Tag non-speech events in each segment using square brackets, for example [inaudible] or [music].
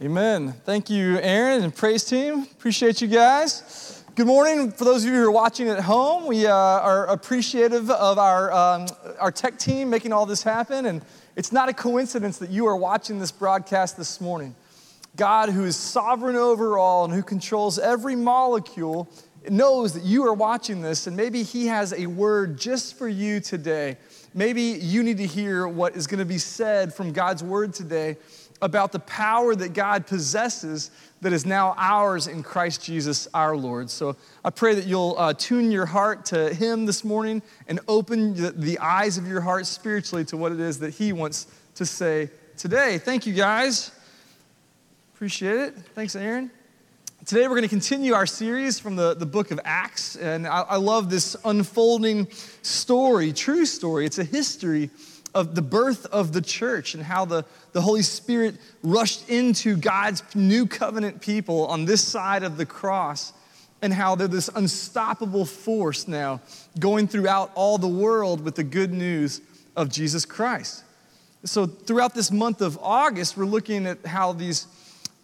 Amen. Thank you, Aaron and praise team. Appreciate you guys. Good morning. For those of you who are watching at home, we uh, are appreciative of our, um, our tech team making all this happen. And it's not a coincidence that you are watching this broadcast this morning. God, who is sovereign over all and who controls every molecule, knows that you are watching this, and maybe He has a word just for you today. Maybe you need to hear what is going to be said from God's word today about the power that God possesses that is now ours in Christ Jesus our Lord. So I pray that you'll uh, tune your heart to Him this morning and open the, the eyes of your heart spiritually to what it is that He wants to say today. Thank you guys. Appreciate it. Thanks, Aaron. Today, we're going to continue our series from the, the book of Acts. And I, I love this unfolding story, true story. It's a history of the birth of the church and how the, the Holy Spirit rushed into God's new covenant people on this side of the cross, and how they're this unstoppable force now going throughout all the world with the good news of Jesus Christ. So, throughout this month of August, we're looking at how these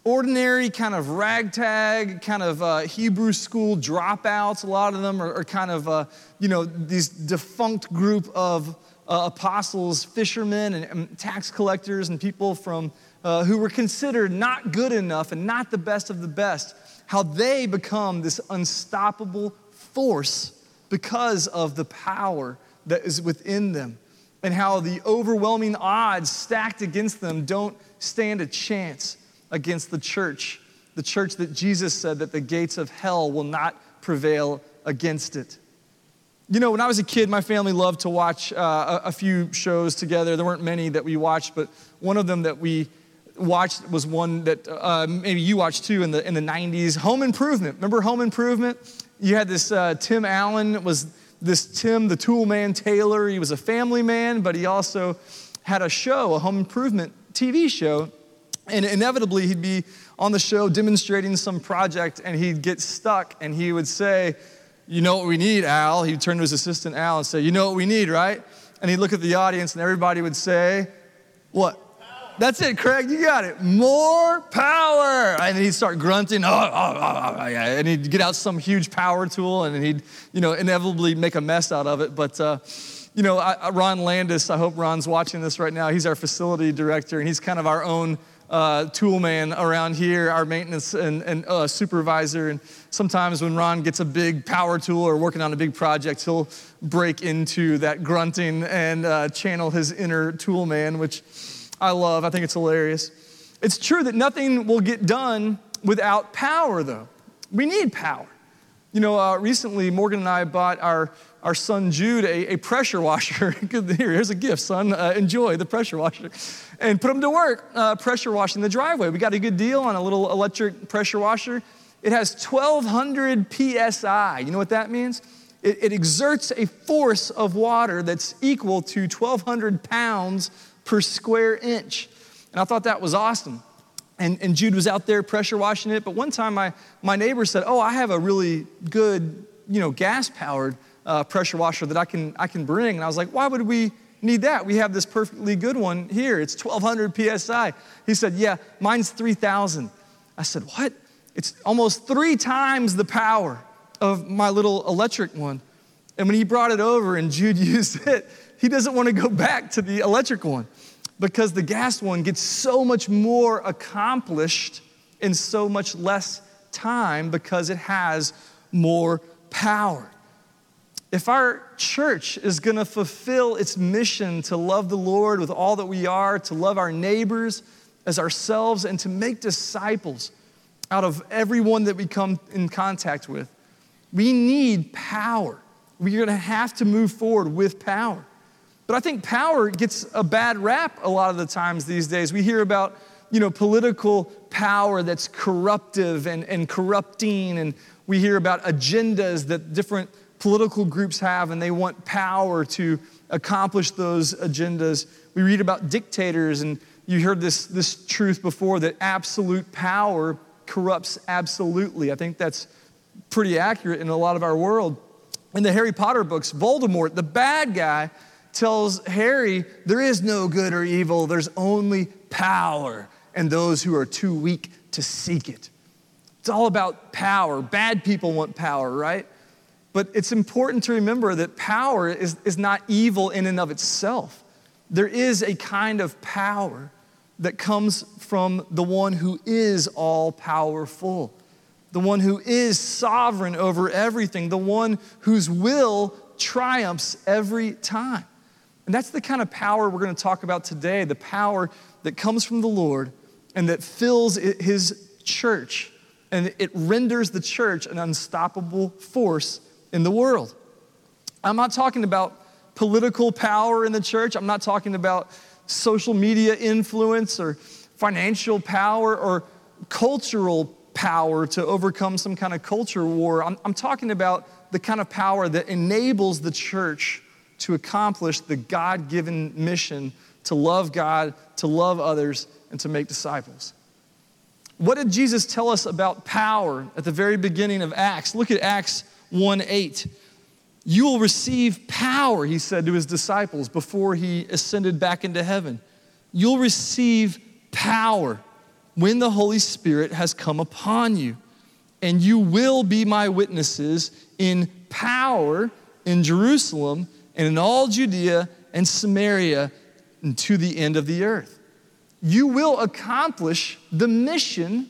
ordinary kind of ragtag kind of uh, hebrew school dropouts a lot of them are, are kind of uh, you know these defunct group of uh, apostles, fishermen, and, and, tax collectors, and people from uh, who were considered not good enough and not the best of the best, how they become this unstoppable force because of the power that is within them, and how the overwhelming odds stacked against them don't stand a chance against the church, the church that Jesus said that the gates of hell will not prevail against it. You know, when I was a kid, my family loved to watch uh, a, a, few shows together. There weren't many that we watched, but one of them that we watched was one that uh, maybe you watched too in the, in the 90s Home Improvement. Remember Home Improvement? You had this uh, Tim Allen, was this Tim, the tool man Taylor. He was a family man, but he also had a show, a home improvement TV show. And inevitably, he'd be on the show demonstrating some project, and he'd get stuck, and he would say, you know what we need, Al? He'd turn to his assistant, Al, and say, You know what we need, right? And he'd look at the audience, and everybody would say, What? Power. That's it, Craig, you got it. More power. And he'd start grunting, oh, oh, oh, oh, yeah. and he'd get out some huge power tool, and he'd, you know, inevitably make a mess out of it. But, uh, you know, I, Ron Landis, I hope Ron's watching this right now. He's our facility director, and he's kind of our own uh, tool man around here, our maintenance and, and uh, supervisor. And sometimes when Ron gets a big power tool or working on a big project, he'll break into that grunting and uh, channel his inner tool man, which I love. I think it's hilarious. It's true that nothing will get done without power, though. We need power. You know, uh, recently Morgan and I bought our, our son Jude a, a pressure washer. [laughs] Here, here's a gift, son. Uh, enjoy the pressure washer. And put him to work uh, pressure washing the driveway. We got a good deal on a little electric pressure washer. It has 1,200 psi. You know what that means? It, it exerts a force of water that's equal to 1,200 pounds per square inch. And I thought that was awesome and, and Jude was out there pressure washing it. But one time my, my neighbor said, Oh, I have a really good, you know, gas powered uh, pressure washer that I can, I can bring. And I was like, Why would we need that? We have this perfectly good one here. It's 1200 psi. He said, Yeah, mine's 3000. I said, What? It's almost three times the power of my little electric one. And when he brought it over and Jude [laughs] used it, he doesn't want to go back to the electric one because the gas one gets so much more accomplished in so much less time because it has more power. If our church is going to fulfill its mission to love the Lord with all that we are, to love our neighbors as ourselves, and to make disciples out of everyone that we come in contact with, we need power. We're going to have to move forward with power. But I think power gets a bad rap a lot of the times these days. We hear about, you know, political power that's corruptive and, and corrupting, and we hear about agendas that different political groups have, and they want power to accomplish those agendas. We read about dictators, and you heard this, this truth before that absolute power corrupts absolutely. I think that's pretty accurate in a lot of our world. In the Harry Potter books, Voldemort, the bad guy, tells Harry, There is no good or evil, there's only power. and those who are too weak to seek it. It's all about power. Bad people want power, right? But it's important to remember that power is, is not evil in and of itself. There is a kind of power that comes from the one who is all powerful, the one who is sovereign over everything, the one whose will triumphs every time. And that's the kind of power we're going to talk about today the power that comes from the Lord and that fills his church and it renders the church an unstoppable force in the world. I'm not talking about political power in the church, I'm not talking about social media influence or financial power or cultural power to overcome some kind of culture war. I'm, I'm talking about the kind of power that enables the church to accomplish the God given mission to love God, to love others, and to make disciples. What did Jesus tell us about power at the very beginning of Acts? Look at Acts 1 8. You will receive power, he said to his disciples before he ascended back into heaven. You'll receive power when the Holy Spirit has come upon you, and you will be my witnesses in power in Jerusalem and in all Judea and Samaria and to the end of the earth. You will accomplish the mission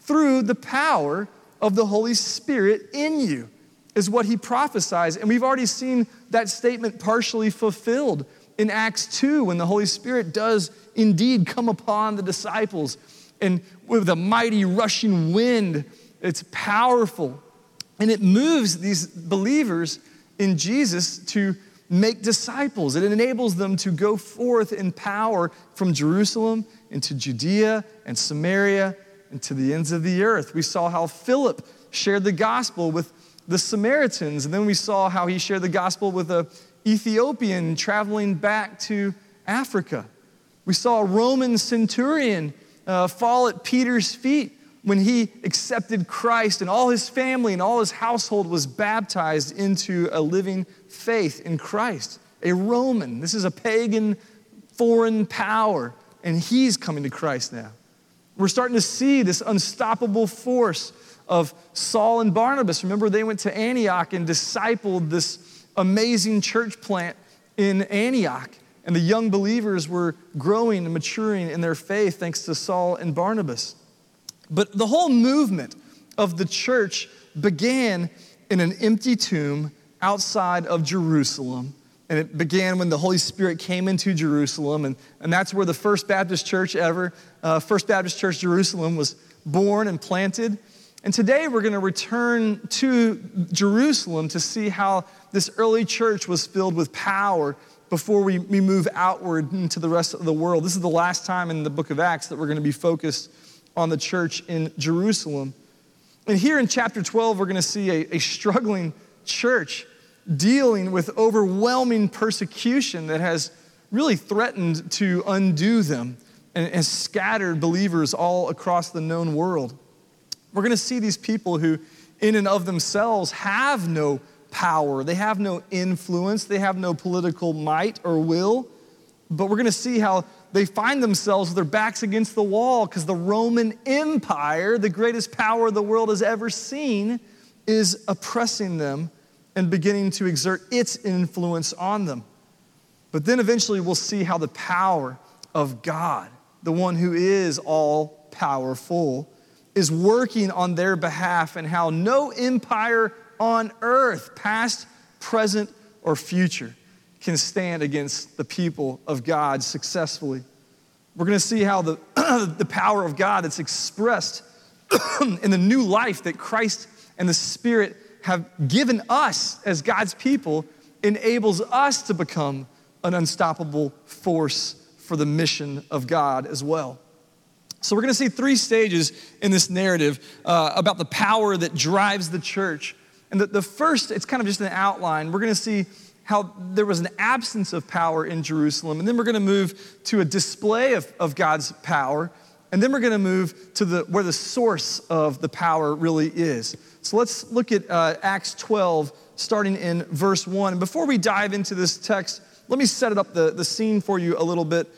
through the power of the Holy Spirit in you is what he prophesies. And we've already seen that statement partially fulfilled in Acts 2 when the Holy Spirit does indeed come upon the disciples. And with a mighty rushing wind, it's powerful. And it moves these believers in Jesus to make disciples. It enables them to go forth in power from Jerusalem into Judea and Samaria and to the ends of the earth. We saw how Philip shared the gospel with the Samaritans. And then we saw how he shared the gospel with a Ethiopian traveling back to Africa. We saw a Roman centurion uh, fall at Peter's feet when he accepted Christ, and all his family and all his household was baptized into a living faith in Christ. A Roman, this is a pagan foreign power, and he's coming to Christ now. We're starting to see this unstoppable force of Saul and Barnabas. Remember, they went to Antioch and discipled this amazing church plant in Antioch. And the young believers were growing and maturing in their faith thanks to Saul and Barnabas. But the whole movement of the church began in an empty tomb outside of Jerusalem. And it began when the Holy Spirit came into Jerusalem. And, and that's where the First Baptist Church ever, uh, First Baptist Church Jerusalem, was born and planted. And today we're going to return to Jerusalem to see how this early church was filled with power before we, we move outward into the rest of the world. This is the last time in the book of Acts that we're going to be focused on the church in Jerusalem. And here in chapter 12, we're going to see a, a struggling church dealing with overwhelming persecution that has really threatened to undo them and has scattered believers all across the known world. We're going to see these people who, in and of themselves, have no power, they have no influence, they have no political might or will. But we're going to see how they find themselves with their backs against the wall because the Roman Empire, the greatest power the world has ever seen, is oppressing them and beginning to exert its influence on them. But then eventually we'll see how the power of God, the one who is all powerful, is working on their behalf and how no empire on earth, past, present, or future, can stand against the people of God successfully. We're going to see how the, [clears throat] the power of God that's expressed [clears throat] in the new life that Christ and the Spirit have given us as God's people enables us to become an unstoppable force for the mission of God as well. So, we're going to see three stages in this narrative uh, about the power that drives the church. And the, the first, it's kind of just an outline. We're going to see how there was an absence of power in Jerusalem. And then we're going to move to a display of, of God's power. And then we're going to move to the, where the source of the power really is. So let's look at uh, Acts 12, starting in verse 1. And before we dive into this text, let me set it up the, the scene for you a little bit.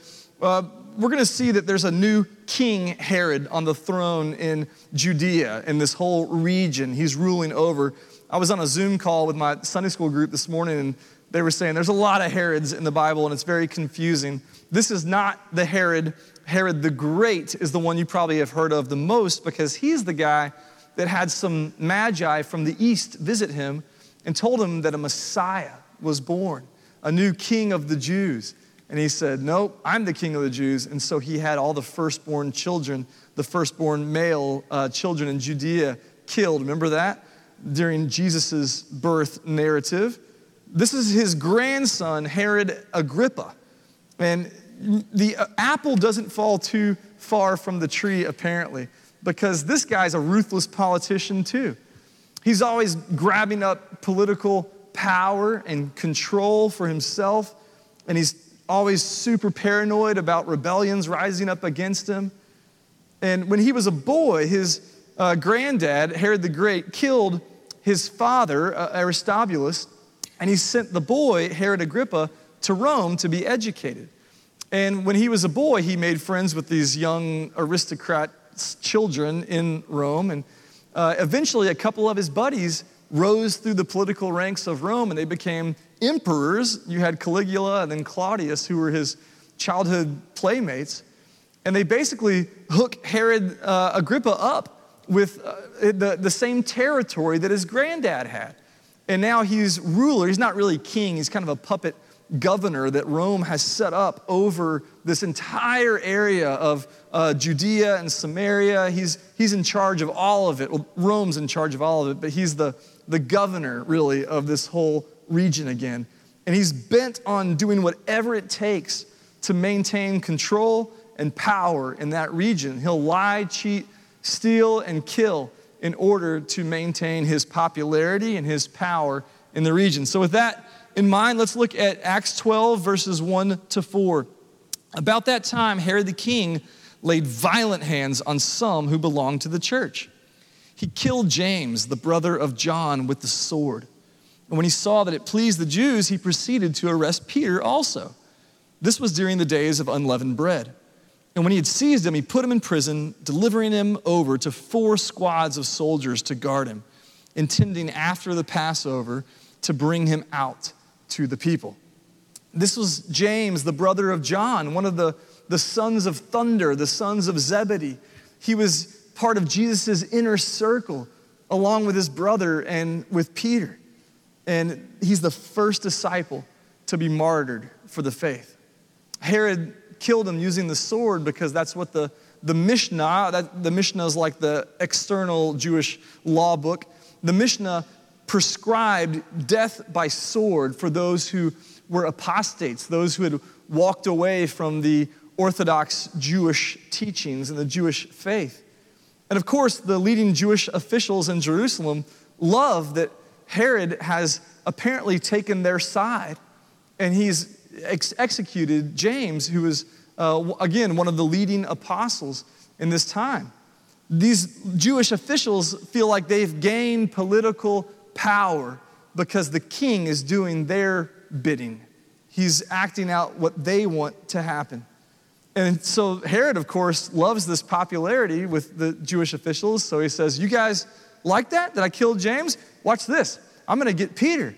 Uh, we're going to see that there's a new king, Herod, on the throne in Judea, in this whole region. He's ruling over. I was on a Zoom call with my Sunday school group this morning, and they were saying there's a lot of Herods in the Bible, and it's very confusing. This is not the Herod. Herod the Great is the one you probably have heard of the most because he's the guy that had some magi from the east visit him and told him that a Messiah was born, a new king of the Jews. And he said, Nope, I'm the king of the Jews. And so he had all the firstborn children, the firstborn male uh, children in Judea killed. Remember that? During Jesus' birth narrative. This is his grandson, Herod Agrippa. And the uh, apple doesn't fall too far from the tree, apparently, because this guy's a ruthless politician, too. He's always grabbing up political power and control for himself, and he's always super paranoid about rebellions rising up against him. And when he was a boy, his uh, granddad, Herod the Great, killed his father, uh, Aristobulus, and he sent the boy, Herod Agrippa, to Rome to be educated. And when he was a boy, he made friends with these young aristocrat children in Rome. And uh, eventually, a couple of his buddies rose through the political ranks of Rome and they became emperors. You had Caligula and then Claudius, who were his childhood playmates. And they basically hook Herod uh, Agrippa up with uh, the, the same territory that his granddad had. And now he's ruler. He's not really king, he's kind of a puppet governor that Rome has set up over this entire area of uh, Judea and Samaria. He's, he's in charge of all of it. Well, Rome's in charge of all of it, but he's the, the governor, really, of this whole region again. And he's bent on doing whatever it takes to maintain control and power in that region. He'll lie, cheat, steal, and kill in order to maintain his popularity and his power in the region. So, with that in mind, let's look at Acts 12, verses 1 to 4. About that time, Herod the king laid violent hands on some who belonged to the church. He killed James, the brother of John, with the sword. And when he saw that it pleased the Jews, he proceeded to arrest Peter also. This was during the days of unleavened bread. And when he had seized him, he put him in prison, delivering him over to four squads of soldiers to guard him, intending after the Passover to bring him out to the people. This was James, the brother of John, one of the, the sons of thunder, the sons of Zebedee. He was part of Jesus' inner circle, along with his brother and with Peter. And he's the first disciple to be martyred for the faith. Herod killed him using the sword because that's what the, the Mishnah, that, the Mishnah is like the external Jewish law book. The Mishnah prescribed death by sword for those who were apostates, those who had walked away from the Orthodox Jewish teachings and the Jewish faith. And of course, the leading Jewish officials in Jerusalem love that Herod has apparently taken their side and he's ex- executed James, who was, uh, again, one of the leading apostles in this time. These Jewish officials feel like they've gained political power because the king is doing their bidding. He's acting out what they want to happen. And so Herod, of course, loves this popularity with the Jewish officials. So he says, You guys like that? That I killed James? Watch this. I'm going to get Peter.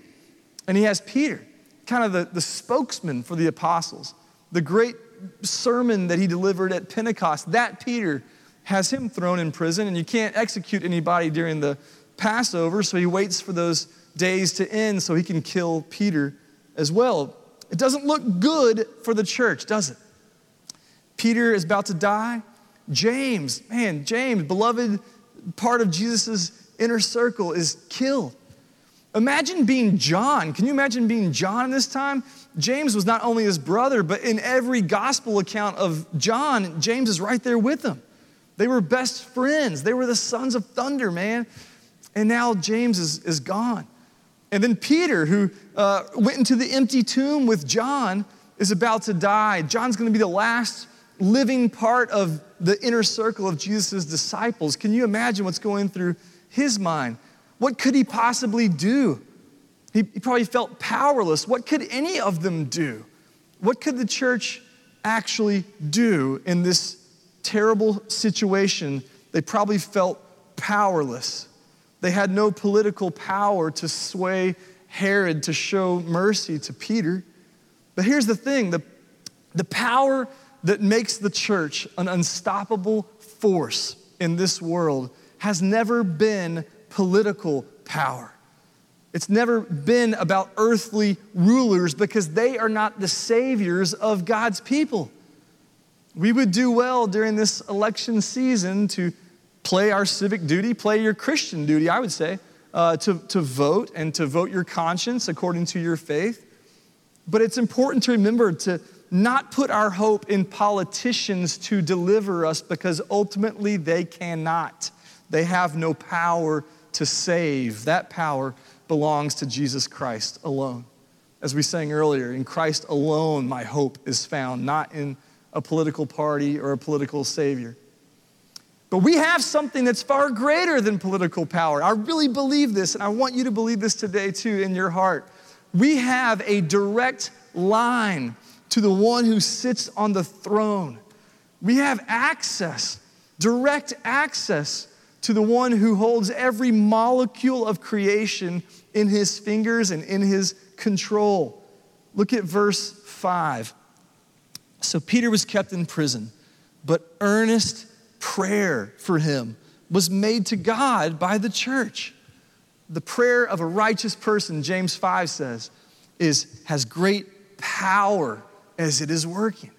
And he has Peter, kind of the, the spokesman for the apostles. The great sermon that he delivered at Pentecost, that Peter has him thrown in prison, and you can't execute anybody during the Passover, so he waits for those days to end so he can kill Peter as well. It doesn't look good for the church, does it? Peter is about to die. James, man, James, beloved part of Jesus' inner circle, is killed. Imagine being John. Can you imagine being John in this time? James was not only his brother, but in every gospel account of John, James is right there with him. They were best friends. They were the sons of thunder, man. And now James is, is gone. And then Peter, who uh, went into the empty tomb with John, is about to die. John's going to be the last living part of the inner circle of Jesus' disciples. Can you imagine what's going through his mind? What could he possibly do? He, he probably felt powerless. What could any of them do? What could the church actually do in this terrible situation? They probably felt powerless. They had no political power to sway Herod to show mercy to Peter. But here's the thing the, the power that makes the church an unstoppable force in this world has never been political power. It's never been about earthly rulers because they are not the saviors of God's people. We would do well during this election season to play our civic duty, play your Christian duty, I would say, uh, to, to vote and to vote your conscience according to your faith. But it's important to remember to not put our hope in politicians to deliver us because ultimately they cannot. They have no power to save. That power belongs to Jesus Christ alone. As we sang earlier, in Christ alone my hope is found, not in a political party or a political savior. But we have something that's far greater than political power. I really believe this, and I want you to believe this today too in your heart. We have a direct line to the one who sits on the throne. We have access, direct access to the one who holds every molecule of creation in his fingers and in his control. Look at verse 5. So Peter was kept in prison, but earnest prayer for him was made to God by the church. The prayer of a righteous person, James 5 says, is, has great power as it is working.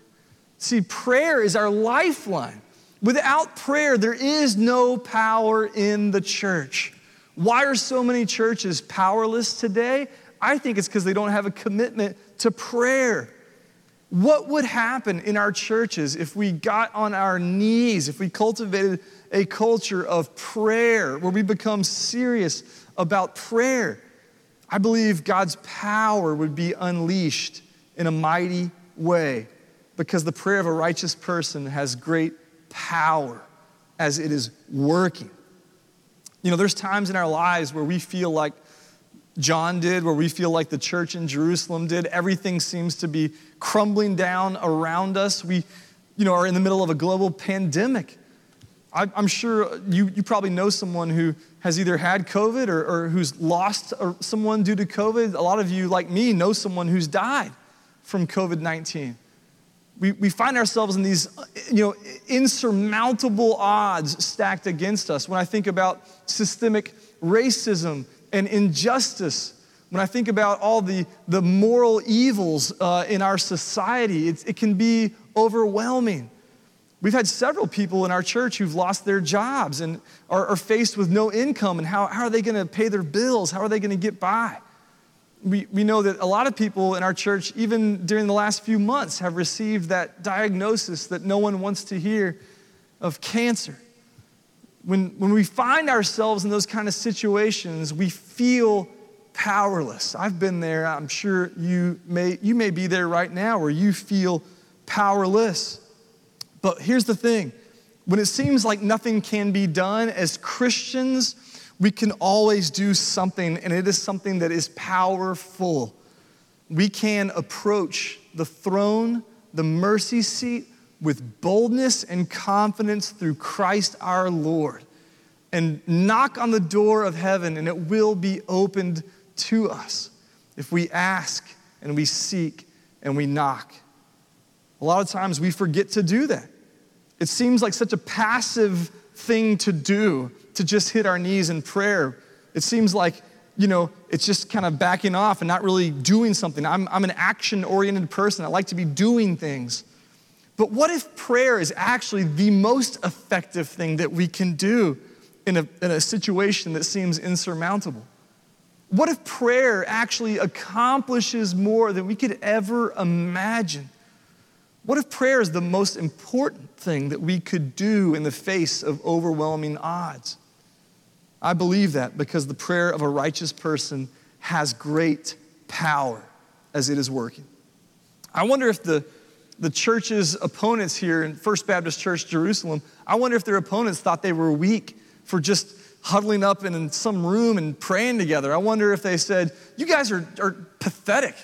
See, prayer is our lifeline. Without prayer, there is no power in the church. Why are so many churches powerless today? I think it's because they don't have a commitment to prayer. What would happen in our churches if we got on our knees, if we cultivated a culture of prayer where we become serious about prayer? I believe God's power would be unleashed in a mighty way because the prayer of a righteous person has great power as it is working. You know, there's times in our lives where we feel like John did, where we feel like the church in Jerusalem did. Everything seems to be crumbling down around us. We, you know, are in the middle of a global pandemic. I, am sure you, you probably know someone who has either had COVID or, or who's lost someone due to COVID. A lot of you, like me, know someone who's died from COVID 19. We, we find ourselves in these you know, insurmountable odds stacked against us. When I think about systemic racism and injustice, when I think about all the, the moral evils uh, in our society, it, it can be overwhelming. We've had several people in our church who've lost their jobs and are, are faced with no income, and how, how are they going to pay their bills? How are they going to get by? We, we know that a lot of people in our church, even during the last few months, have received that diagnosis that no one wants to hear of cancer. When, when we find ourselves in those kind of situations, we feel powerless. I've been there. I'm sure you may, you may be there right now where you feel powerless. But here's the thing when it seems like nothing can be done, as Christians, we can always do something, and it is something that is powerful. We can approach the throne, the mercy seat, with boldness and confidence through Christ our Lord and knock on the door of heaven, and it will be opened to us if we ask and we seek and we knock. A lot of times we forget to do that. It seems like such a passive thing to do to just hit our knees in prayer. It seems like, you know, it's just kind of backing off and not really doing something. I'm, I'm an action oriented person. I like to be doing things. But what if prayer is actually the most effective thing that we can do in a, in a situation that seems insurmountable? What if prayer actually accomplishes more than we could ever imagine? What if prayer is the most important thing that we could do in the face of overwhelming odds? I believe that because the prayer of a righteous person has great power as it is working. I wonder if the, the church's opponents here in First Baptist Church Jerusalem, I wonder if their opponents thought they were weak for just huddling up in some room and praying together. I wonder if they said, You guys are, are pathetic.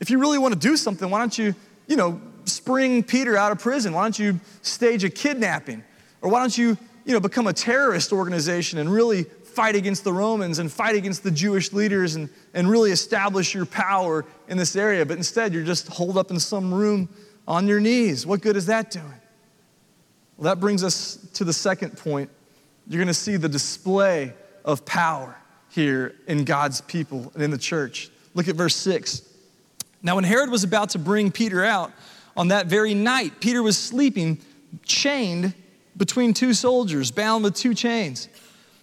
If you really want to do something, why don't you, you know, spring Peter out of prison? Why don't you stage a kidnapping? Or why don't you, you know, become a terrorist organization and really fight against the Romans and fight against the Jewish leaders and, and really establish your power in this area? But instead, you're just holed up in some room on your knees. What good is that doing? Well, that brings us to the second point. You're going to see the display of power here in God's people and in the church. Look at verse 6. Now, when Herod was about to bring Peter out on that very night, Peter was sleeping, chained between two soldiers, bound with two chains.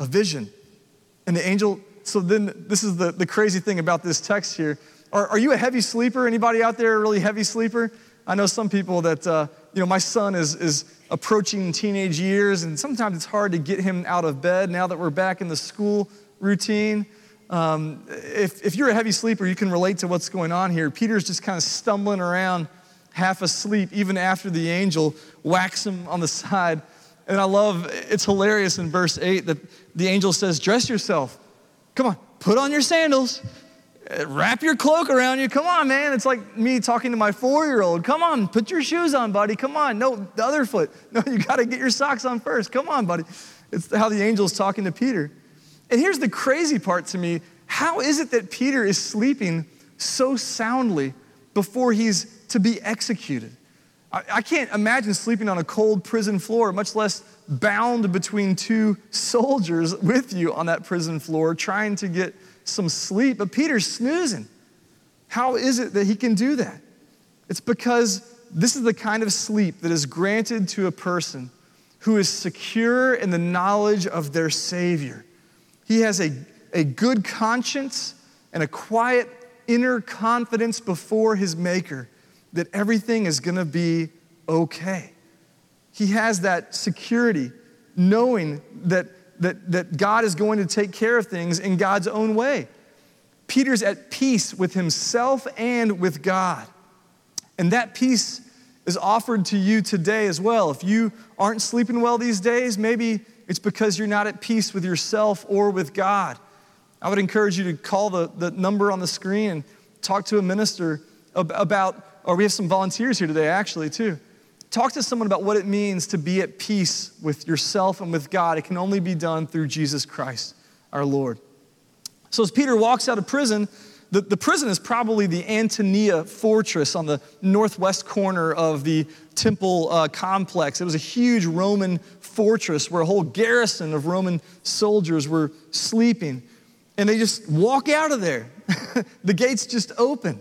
a vision. And the angel, so then this is the, the crazy thing about this text here. Are, are you a heavy sleeper? Anybody out there a really heavy sleeper? I know some people that, uh, you know, my son is, is approaching teenage years, and sometimes it's hard to get him out of bed now that we're back in the school routine. Um, if, if you're a heavy sleeper, you can relate to what's going on here. Peter's just kind of stumbling around, half asleep, even after the angel whacks him on the [laughs] side. And I love, it's hilarious in verse 8 that the angel says, Dress yourself. Come on, put on your sandals, wrap your cloak around you. Come on, man. It's like me talking to my four year old. Come on, put your shoes on, buddy. Come on. No, the other foot. [laughs] No, you got to get your socks on first. Come on, buddy. It's how the angel's talking to Peter. And here's the crazy part to me how is it that Peter is sleeping so soundly before he's to be executed? I, can't imagine sleeping on a cold prison floor, much less bound between two soldiers with you on that prison floor trying to get some sleep. But Peter's snoozing. How is it that he can do that? It's because this is the kind of sleep that is granted to a person who is secure in the knowledge of their Savior. He has a, a good conscience and a quiet inner confidence before his Maker that everything is going to be okay. He has that security, knowing that, that, that God is going to take care of things in God's own way. Peter's at peace with himself and with God. And that peace is offered to you today as well. If you aren't sleeping well these days, maybe it's because you're not at peace with yourself or with God. I would encourage you to call the, the number on the screen and talk to a minister about, or we have some volunteers here today actually, too. Talk to someone about what it means to be at peace with yourself and with God. It can only be done through Jesus Christ, our Lord. So as Peter walks out of prison, the, the prison is probably the Antonia fortress on the northwest corner of the temple uh, complex. It was a huge Roman fortress where a whole garrison of Roman soldiers were sleeping. And they just walk out of there. [laughs] the gates just open.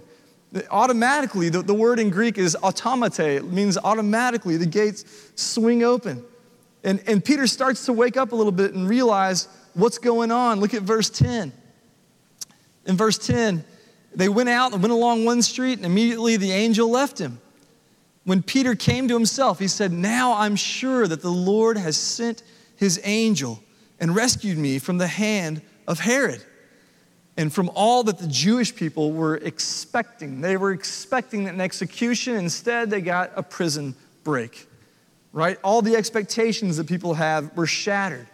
Automatically, the, the word in Greek is automate. It means automatically the gates swing open. And, and Peter starts to wake up a little bit and realize what's going on. Look at verse 10. In verse 10, they went out and went along one street, and immediately the angel left him. When Peter came to himself, he said, Now I'm sure that the Lord has sent his angel and rescued me from the hand of Herod and from all that the Jewish people were expecting. They were expecting an execution. Instead, they got a prison break, right? All the expectations that people have were shattered.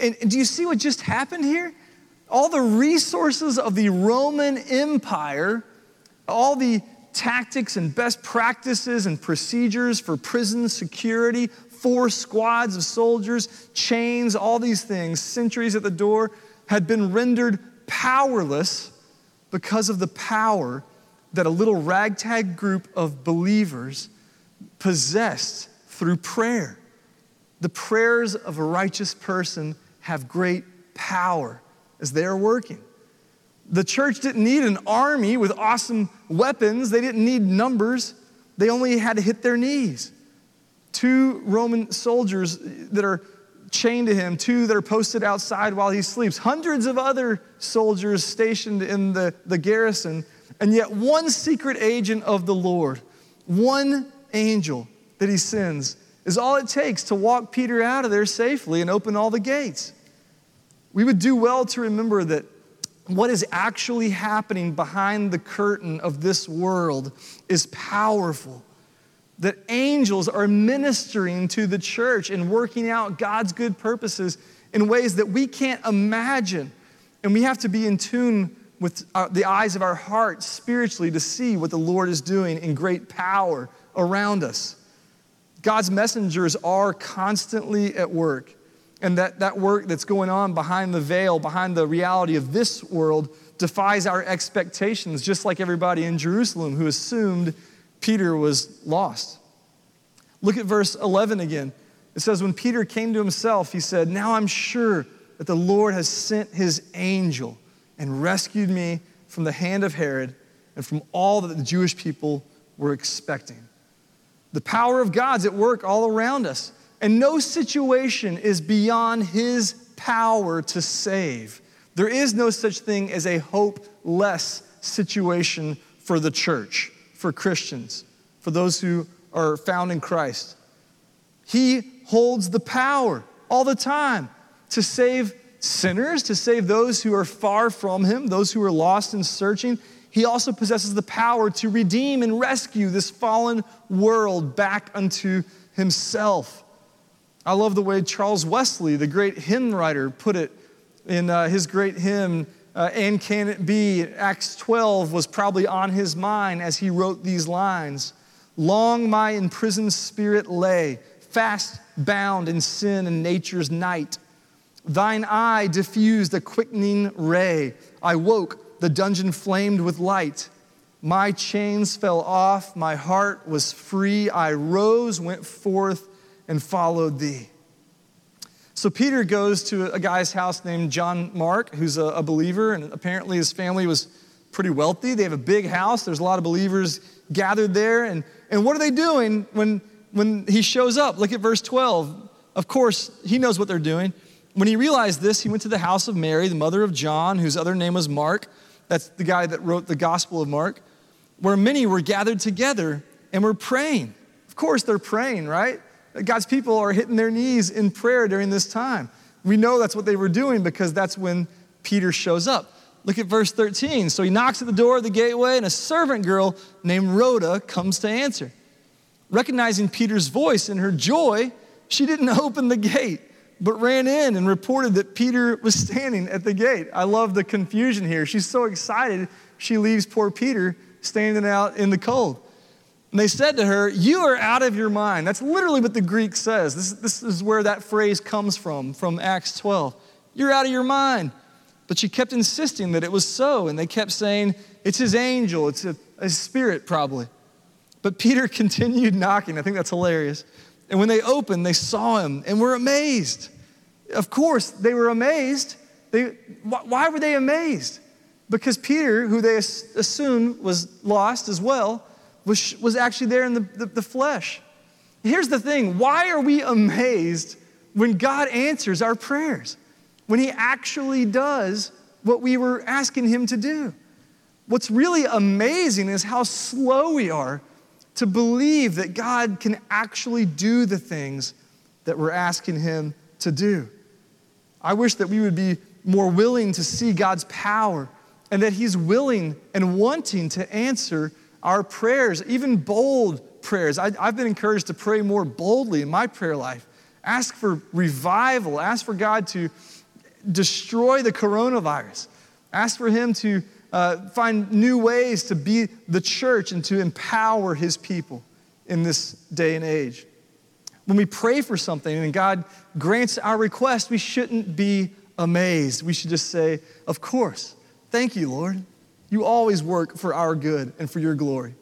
And, and do you see what just happened here? all the resources of the Roman Empire, all the tactics and best practices and procedures for prison security, four squads of soldiers, chains, all these things, sentries at the door, had been rendered powerless because of the power that a little ragtag group of believers possessed through prayer. The prayers of a righteous person have great power as they are working. The church didn't need an army with awesome weapons, they didn't need numbers, they only had to hit their knees. Two Roman soldiers that are chained to him, two that are posted outside while he sleeps, hundreds of other soldiers stationed in the, the garrison, and yet one secret agent of the Lord, one angel that he sends is all it takes to walk Peter out of there safely and open all the gates. We would do well to remember that what is actually happening behind the curtain of this world is powerful. That angels are ministering to the church and working out God's good purposes in ways that we can't imagine. And we have to be in tune with our, the eyes of our hearts spiritually to see what the Lord is doing in great power around us. God's messengers are constantly at work. And that, that work that's going on behind the veil, behind the reality of this world, defies our expectations, just like everybody in Jerusalem who assumed Peter was lost. Look at verse 11 again. It says, When Peter came to himself, he said, Now I'm sure that the Lord has sent his angel and rescued me from the hand of Herod and from all that the Jewish people were expecting. The power of God's at work all around us. And no situation is beyond his power to save. There is no such thing as a hopeless situation for the church, for Christians, for those who are found in Christ. He holds the power all the time to save sinners, to save those who are far from him, those who are lost and searching. He also possesses the power to redeem and rescue this fallen world back unto himself. I love the way Charles Wesley, the great hymn writer, put it in uh, his great hymn, uh, And Can It Be? Acts 12 was probably on his mind as he wrote these lines Long my imprisoned spirit lay, fast bound in sin and nature's night. Thine eye diffused a quickening ray. I woke, the dungeon flamed with light. My chains fell off, my heart was free. I rose, went forth and followed thee. So Peter goes to a guy's house named John Mark, who's a, a, believer, and apparently his family was pretty wealthy. They have a big house, there's a lot of believers gathered there. And, and what are they doing when, when he shows up? Look at verse 12. Of course, he knows what they're doing. When he realized this, he went to the house of Mary, the mother of John, whose other name was Mark. That's the guy that wrote the Gospel of Mark, where many were gathered together and were praying. Of course, they're praying, right? God's people are hitting their knees in prayer during this time. We know that's what they were doing because that's when Peter shows up. Look at verse 13. So he knocks at the door of the gateway, and a servant girl named Rhoda comes to answer. Recognizing Peter's voice in her joy, she didn't [laughs] open the gate, but ran in and reported that Peter was standing at the gate. I love the confusion here. She's so excited, she leaves poor Peter standing out in the cold. And they said to her, You are out of your mind. That's literally what the Greek says. This, this is where that phrase comes from, from Acts 12. You're out of your mind. But she kept insisting that it was so, and they kept saying, It's his angel, it's a, a spirit, probably. But Peter [laughs] continued knocking. I think that's hilarious. And when they opened, they saw him and were amazed. Of course, they were amazed. They, why were they amazed? Because Peter, who they assumed was lost as well, was, was actually there in the, the, the flesh. Here's the thing why are we amazed when God answers our prayers? When He actually does what we were asking Him to do? What's really amazing is how slow we are to believe that God can actually do the things that we're asking Him to do. I wish that we would be more willing to see God's power and that He's willing and wanting to answer our prayers, even bold prayers. I, have been encouraged to pray more boldly in my prayer life. Ask for revival, ask for God to destroy the coronavirus, ask for Him to uh, find new ways to be the church and to empower His people in this day and age. When we pray for something and God grants our request, we shouldn't be amazed. We should just say, Of course. Thank you, Lord. You always work for our good and for your glory.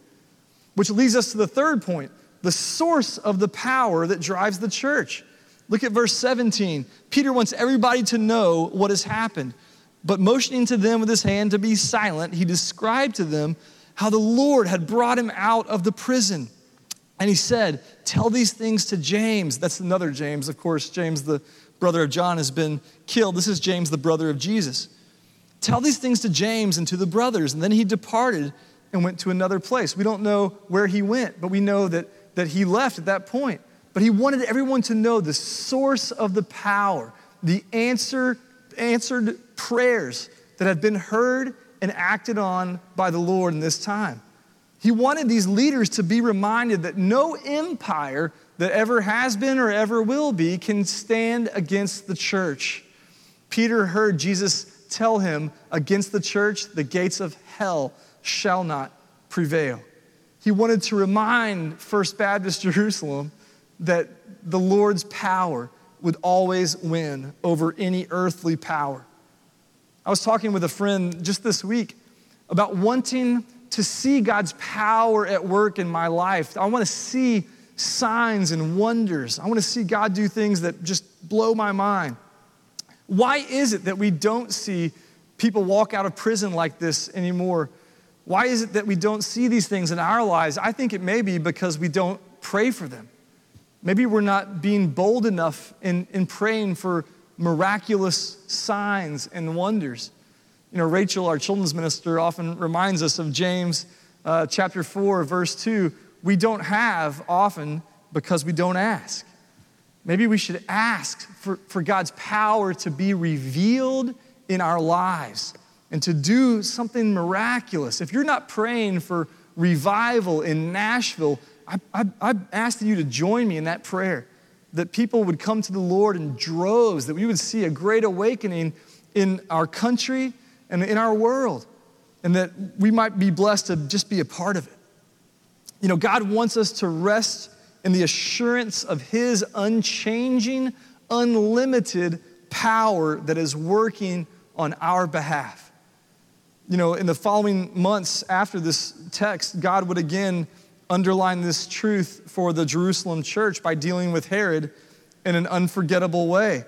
Which leads us to the third point the source of the power that drives the church. Look at verse 17. Peter wants everybody to know what has happened. But motioning to them with his hand to be silent, he described to them how the Lord had brought him out of the prison. And he said, Tell these things to James. That's another James, of course. James, the brother of John, has been killed. This is James, the brother of Jesus. Tell these things to James and to the brothers. And then he departed and went to another place. We don't know where he went, but we know that that he left at that point. But he wanted everyone to know the source of the power, the answer, answered prayers that have been heard and acted on by the Lord in this time. He wanted these leaders to be reminded that no empire that ever has been or ever will be can stand against the church. Peter heard Jesus tell him, Against the church, the gates of hell shall not prevail. He wanted to remind First Baptist [laughs] Jerusalem that the Lord's power would always win over any earthly power. I was talking with a friend just this week about wanting to see God's power at work in my life. I want to see signs and wonders. I want to see God do things that just blow my mind. Why is it that we don't see people walk out of prison like this anymore? Why is it that we don't see these things in our lives? I think it may be because we don't pray for them. Maybe we're not being bold enough in, in praying for miraculous signs and wonders. You know, Rachel, our children's minister, often reminds us of James uh, chapter 4, verse 2. We don't have often because we don't ask. Maybe we should ask for, for God's power to be revealed in our lives and to do something miraculous. If you're not praying for revival in Nashville, I, I, I ask you to join me in that prayer that people would come to the Lord in droves, that we would see a great awakening in our country and in our world, and that we might be blessed to just be a part of it. You know, God wants us to rest in the assurance of His unchanging, unlimited power that is working on our behalf. You know, in the following months after this text, God would again underline this truth for the Jerusalem church by dealing with Herod in an unforgettable way.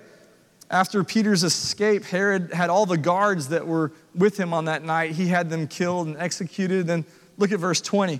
After Peter's escape, Herod had all the guards that were with him on that night, he had them killed and executed. Then look at verse 20.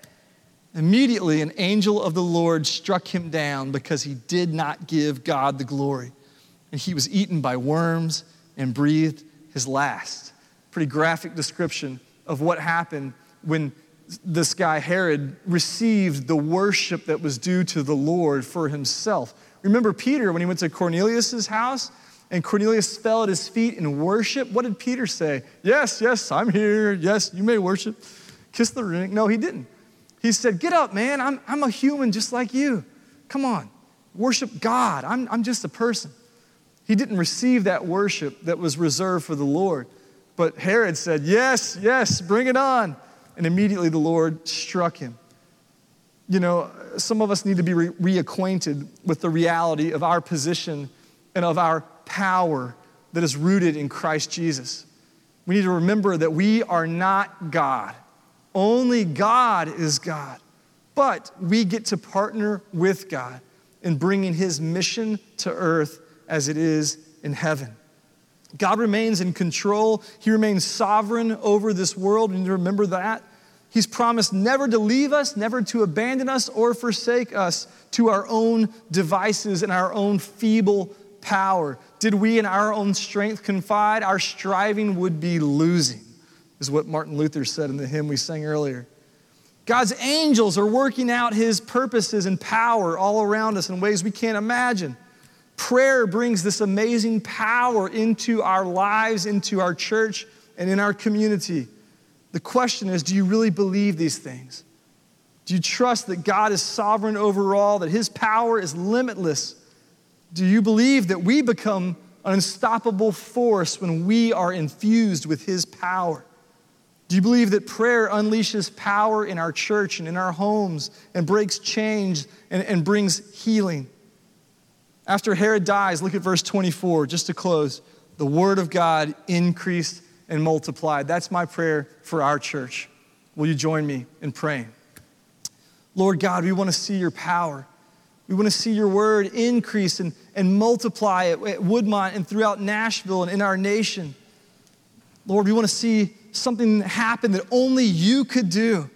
Immediately, an angel of the Lord struck him down because he did not give God the glory. And he was eaten by worms and breathed his last. Pretty graphic description of what happened when this guy Herod received the worship that was due to the Lord for himself. Remember Peter when he went to Cornelius' house? and Cornelius fell at his feet in worship, what did Peter say? Yes, yes, I'm here. Yes, you may worship. Kiss the ring. No, he didn't. He said, Get up, man. I'm, I'm a human just like you. Come on, worship God. I'm, I'm just a person. He didn't receive that worship that was reserved for the Lord. But Herod said, Yes, yes, bring it on. And immediately the Lord struck him. You know, some of us need to be re- reacquainted with the reality of our position and of our power that is rooted in Christ Jesus. We need to remember that we are not God. Only God is God. But we get to partner with God in bringing his mission to earth as it is in heaven. God remains in control. He remains sovereign over this world. We need to remember that. He's promised never to leave us, never to abandon us or forsake us to our own devices and our own feeble power. Did we in our own strength confide, our striving would be losing, is what Martin Luther said in the hymn we sang earlier. God's angels are working out his purposes and power all around us in ways we can't imagine. Prayer brings this amazing power into our lives, into our church, and in our community. The question is do you really believe these things? Do you trust that God is sovereign over all, that his power is limitless? Do you believe that we become an unstoppable force when we are infused with His power? Do you believe that prayer unleashes power in our church and in our homes and breaks change and, and brings healing? After Herod dies, look at verse 24, just to close. The word of God increased and multiplied. That's my prayer for our church. Will you join me in praying? Lord God, we want to see your power. We want to see your word increase and, and multiply at, at Woodmont and throughout Nashville and in our nation. Lord, we want to see something happen that only you could do.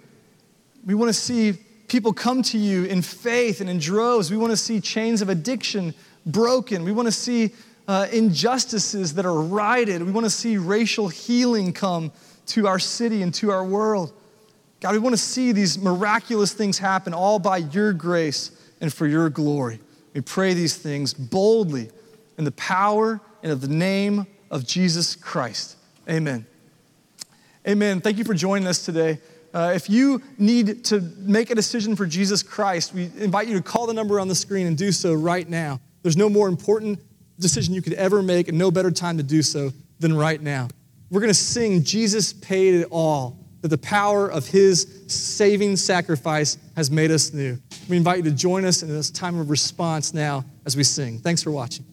We want to see people come to you in faith and in droves. We want to see chains of addiction broken. We want to see uh, injustices that are righted. We want to see racial healing come to our city and to our world. God, we want to see these miraculous things happen all by your grace and for your glory. We pray these things boldly in the power and of the name of Jesus Christ. Amen. Amen. Thank you for joining us today. Uh, if you need to make a decision for Jesus Christ, we invite you to call the number on the screen and do so right now. There's no more important decision you could ever make and no better time to do so than right now. We're going to sing Jesus paid it all, that the power of his saving sacrifice has made us new. We invite you to join us in this time of response now as we sing. Thanks for watching.